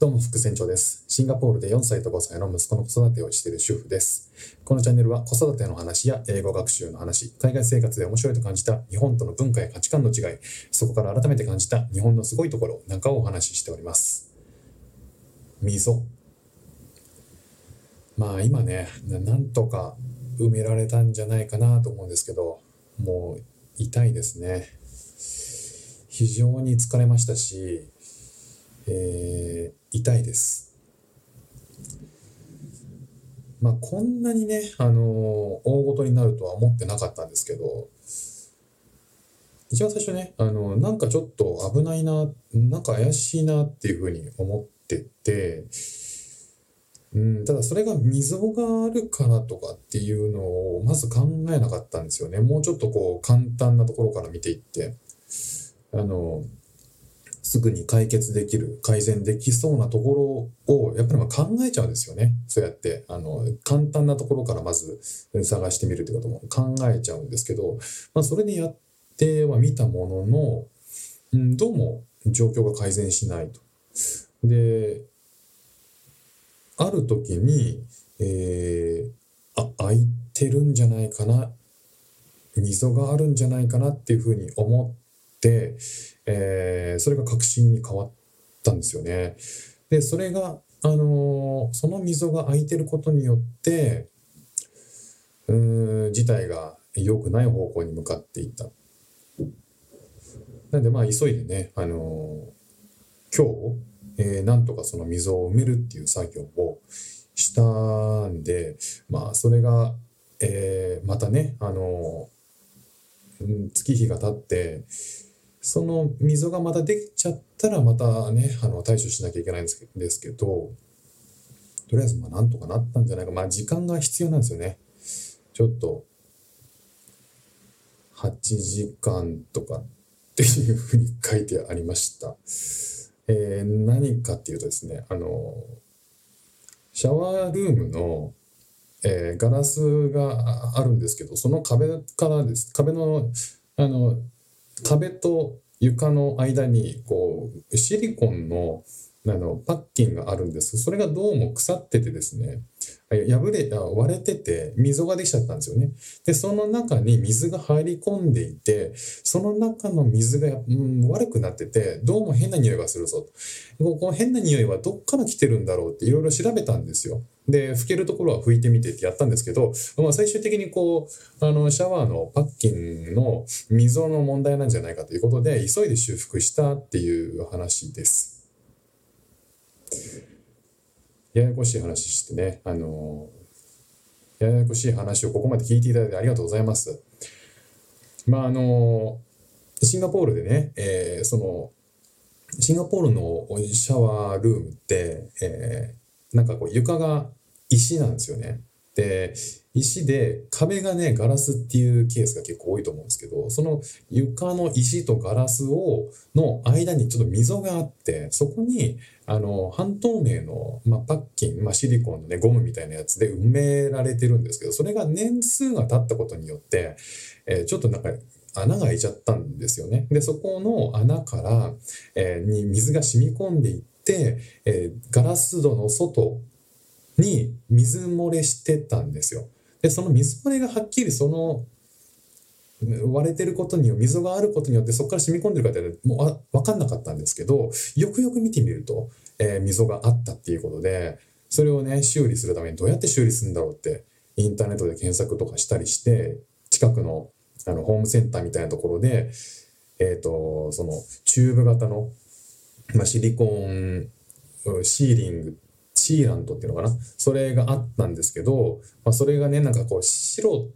どうも、副船長です。シンガポールで4歳と5歳の息子の子育てをしている主婦です。このチャンネルは子育ての話や英語学習の話、海外生活で面白いと感じた日本との文化や価値観の違い、そこから改めて感じた日本のすごいところなんかをお話ししております。溝。まあ今ね、なんとか埋められたんじゃないかなと思うんですけど、もう痛いですね。非常に疲れましたし、えー痛いです。まあこんなにね、あのー大ごとになるとは思ってなかったんですけど、一番最初ね、あのなんかちょっと危ないな、なんか怪しいなっていうふうに思ってて、うん、ただそれが溝があるからとかっていうのをまず考えなかったんですよね。もうちょっとこう簡単なところから見ていって、あの、すぐに解決できる、改善できそうなところを、やっぱりま考えちゃうんですよね。そうやって、あの、簡単なところからまず探してみるということも考えちゃうんですけど、まあそれでやってはみたものの、うん、どうも状況が改善しないと。で、ある時に、えー、あ、空いてるんじゃないかな、溝があるんじゃないかなっていうふうに思って、えーそれが確信に変わったんですよね。で、それが、あのーその溝が空いてることによって、うーん、事態が良くない方向に向かっていった。なんで、まあ、急いでね、あのー今日、えーなんとかその溝を埋めるっていう作業をしたんで、まあ、それが、えーまたね、あのーうん月日が経って、その溝がまたできちゃったらまたね、あの、対処しなきゃいけないんですけど、とりあえずまあなんとかなったんじゃないか。まあ時間が必要なんですよね。ちょっと、8時間とかっていうふうに書いてありました。えー何かっていうとですね、あの、シャワールームの、えーガラスがあるんですけど、その壁からです、壁の、あの、壁と床の間にこうシリコンのあのパッキンがあるんです。それがどうも腐っててですね。破れあ割れてて溝ができちゃったんですよね。でその中に水が入り込んでいてその中の水が、うん、悪くなっててどうも変な匂いがするぞと。この変な匂いはどっから来てるんだろうっていろいろ調べたんですよ。で拭けるところは拭いてみてってやったんですけど、まあ、最終的にこうあのシャワーのパッキンの溝の問題なんじゃないかということで急いで修復したっていう話です。ややこしい話してね、あのややこしい話をここまで聞いていただいてありがとうございます。まああのシンガポールでね、えーそのシンガポールのシャワールームって、えーなんかこう床が石なんですよね。で石で壁がねガラスっていうケースが結構多いと思うんですけどその床の石とガラスをの間にちょっと溝があってそこにあの半透明の、まあ、パッキン、まあ、シリコンのねゴムみたいなやつで埋められてるんですけどそれが年数が経ったことによって、えーちょっとなんか穴が開いちゃったんですよね。でそこの穴から、えーに水が染み込んでいって、えーガラス戸の外に水漏れしてたんですよ。で、その水漏れがはっきりその割れてることによ溝があることによってそこから染み込んでるかってもうわ分かんなかったんですけどよくよく見てみると、えー溝があったっていうことでそれをね修理するためにどうやって修理するんだろうってインターネットで検索とかしたりして近くのあのホームセンターみたいなところで、えっとそのチューブ型の、まあ、シリコンシーリングシーラントっていうのかな？それがあったんですけど、まあ、それがねなんかこう白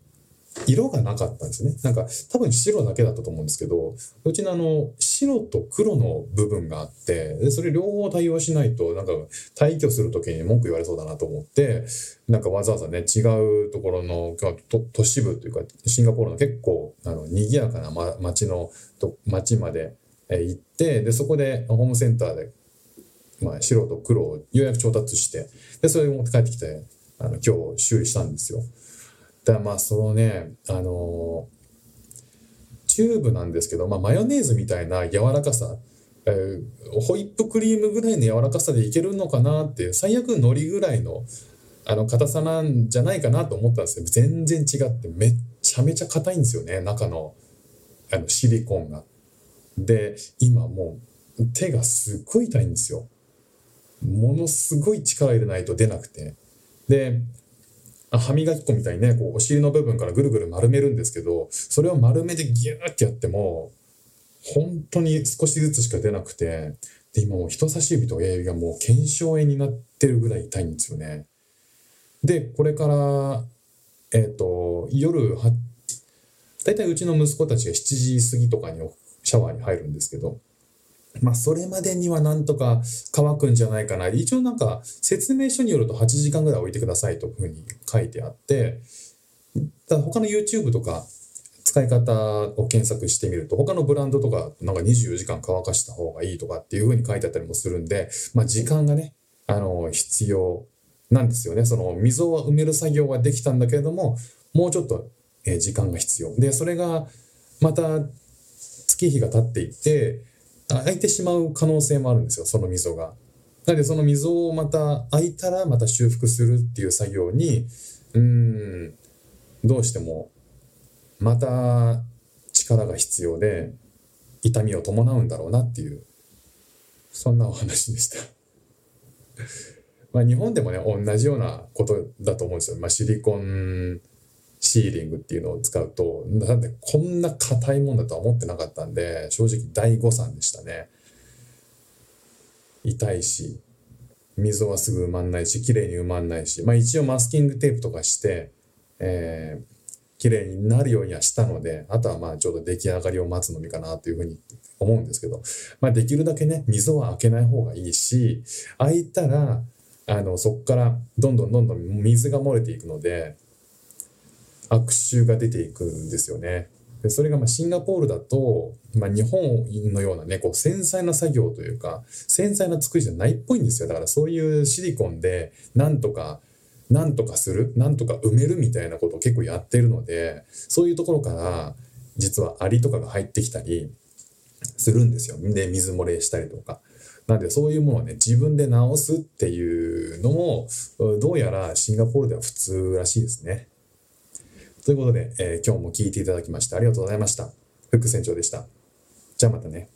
色がなかったんですね。なんか多分白だけだったと思うんですけどうちのあの白と黒の部分があってでそれ両方対応しないとなんか退去する時に文句言われそうだなと思ってなんかわざわざね違うところの都市部というかシンガポールの結構あの賑やかな、ま、街のと街まで行ってでそこでホームセンターでまあ、白と黒をようやく調達してでそれを持って帰ってきてあの今日修理したんですよだからまあそのねあのチューブなんですけど、まあ、マヨネーズみたいな柔らかさえー、ホイップクリームぐらいの柔らかさでいけるのかなって最悪海苔ぐらいのあの硬さなんじゃないかなと思ったんですけど全然違ってめっちゃめちゃ硬いんですよね中のあのシリコンが。で今もう手がすっごい痛いんですよ。ものすごい力入れないと出なくて。で歯磨き粉みたいにねこうお尻の部分からぐるぐる丸めるんですけどそれを丸めてギューってやっても本当に少しずつしか出なくてで今もう人差し指と親指がもう腱鞘炎になってるぐらい痛いんですよね。でこれからえっ、ー、と夜は大体うちの息子たちが7時過ぎとかにシャワーに入るんですけどまあ、それまでにはなんとか乾くんじゃないかな。一応なんか説明書によると8時間ぐらい置いてくださいというふうに書いてあって、だ他の YouTube とか使い方を検索してみると、他のブランドとかなんか24時間乾かした方がいいとかっていうふうに書いてあったりもするんで、まあ、時間がね、あの、必要なんですよね。その溝は埋める作業はできたんだけれども、もうちょっと、時間が必要。で、それがまた月日が経っていって、開いてしまう可能性もあるんですよ、その溝が。なので、その溝をまた開いたらまた修復するっていう作業に、うん、どうしても、また力が必要で、痛みを伴うんだろうなっていう、そんなお話でした。まあ日本でもね、同じようなことだと思うんですよ。まあシリコンシーリングっていうのを使うと、なんでこんな硬いもんだとは思ってなかったんで、正直大誤算でしたね。痛いし、溝はすぐ埋まんないし、綺麗に埋まんないし、まあ一応マスキングテープとかして、えー、綺麗になるようにはしたので、あとはまあちょっと出来上がりを待つのみかなというふうに思うんですけど、まあできるだけね、溝は開けない方がいいし、開いたら、あの、そこからどんどんどんどん水が漏れていくので、悪臭が出ていくんですよね。でそれがまシンガポールだと、まあ、日本のようなねこう繊細な作業というか繊細な作りじゃないっぽいんですよだからそういうシリコンでなんとかなんとかするなんとか埋めるみたいなことを結構やってるのでそういうところから実はアリとかが入ってきたりするんですよで水漏れしたりとか。なんでそういうものをね自分で直すっていうのもどうやらシンガポールでは普通らしいですね。ということで、えー、今日も聞いていただきましてありがとうございました。フック船長でした。じゃあまたね。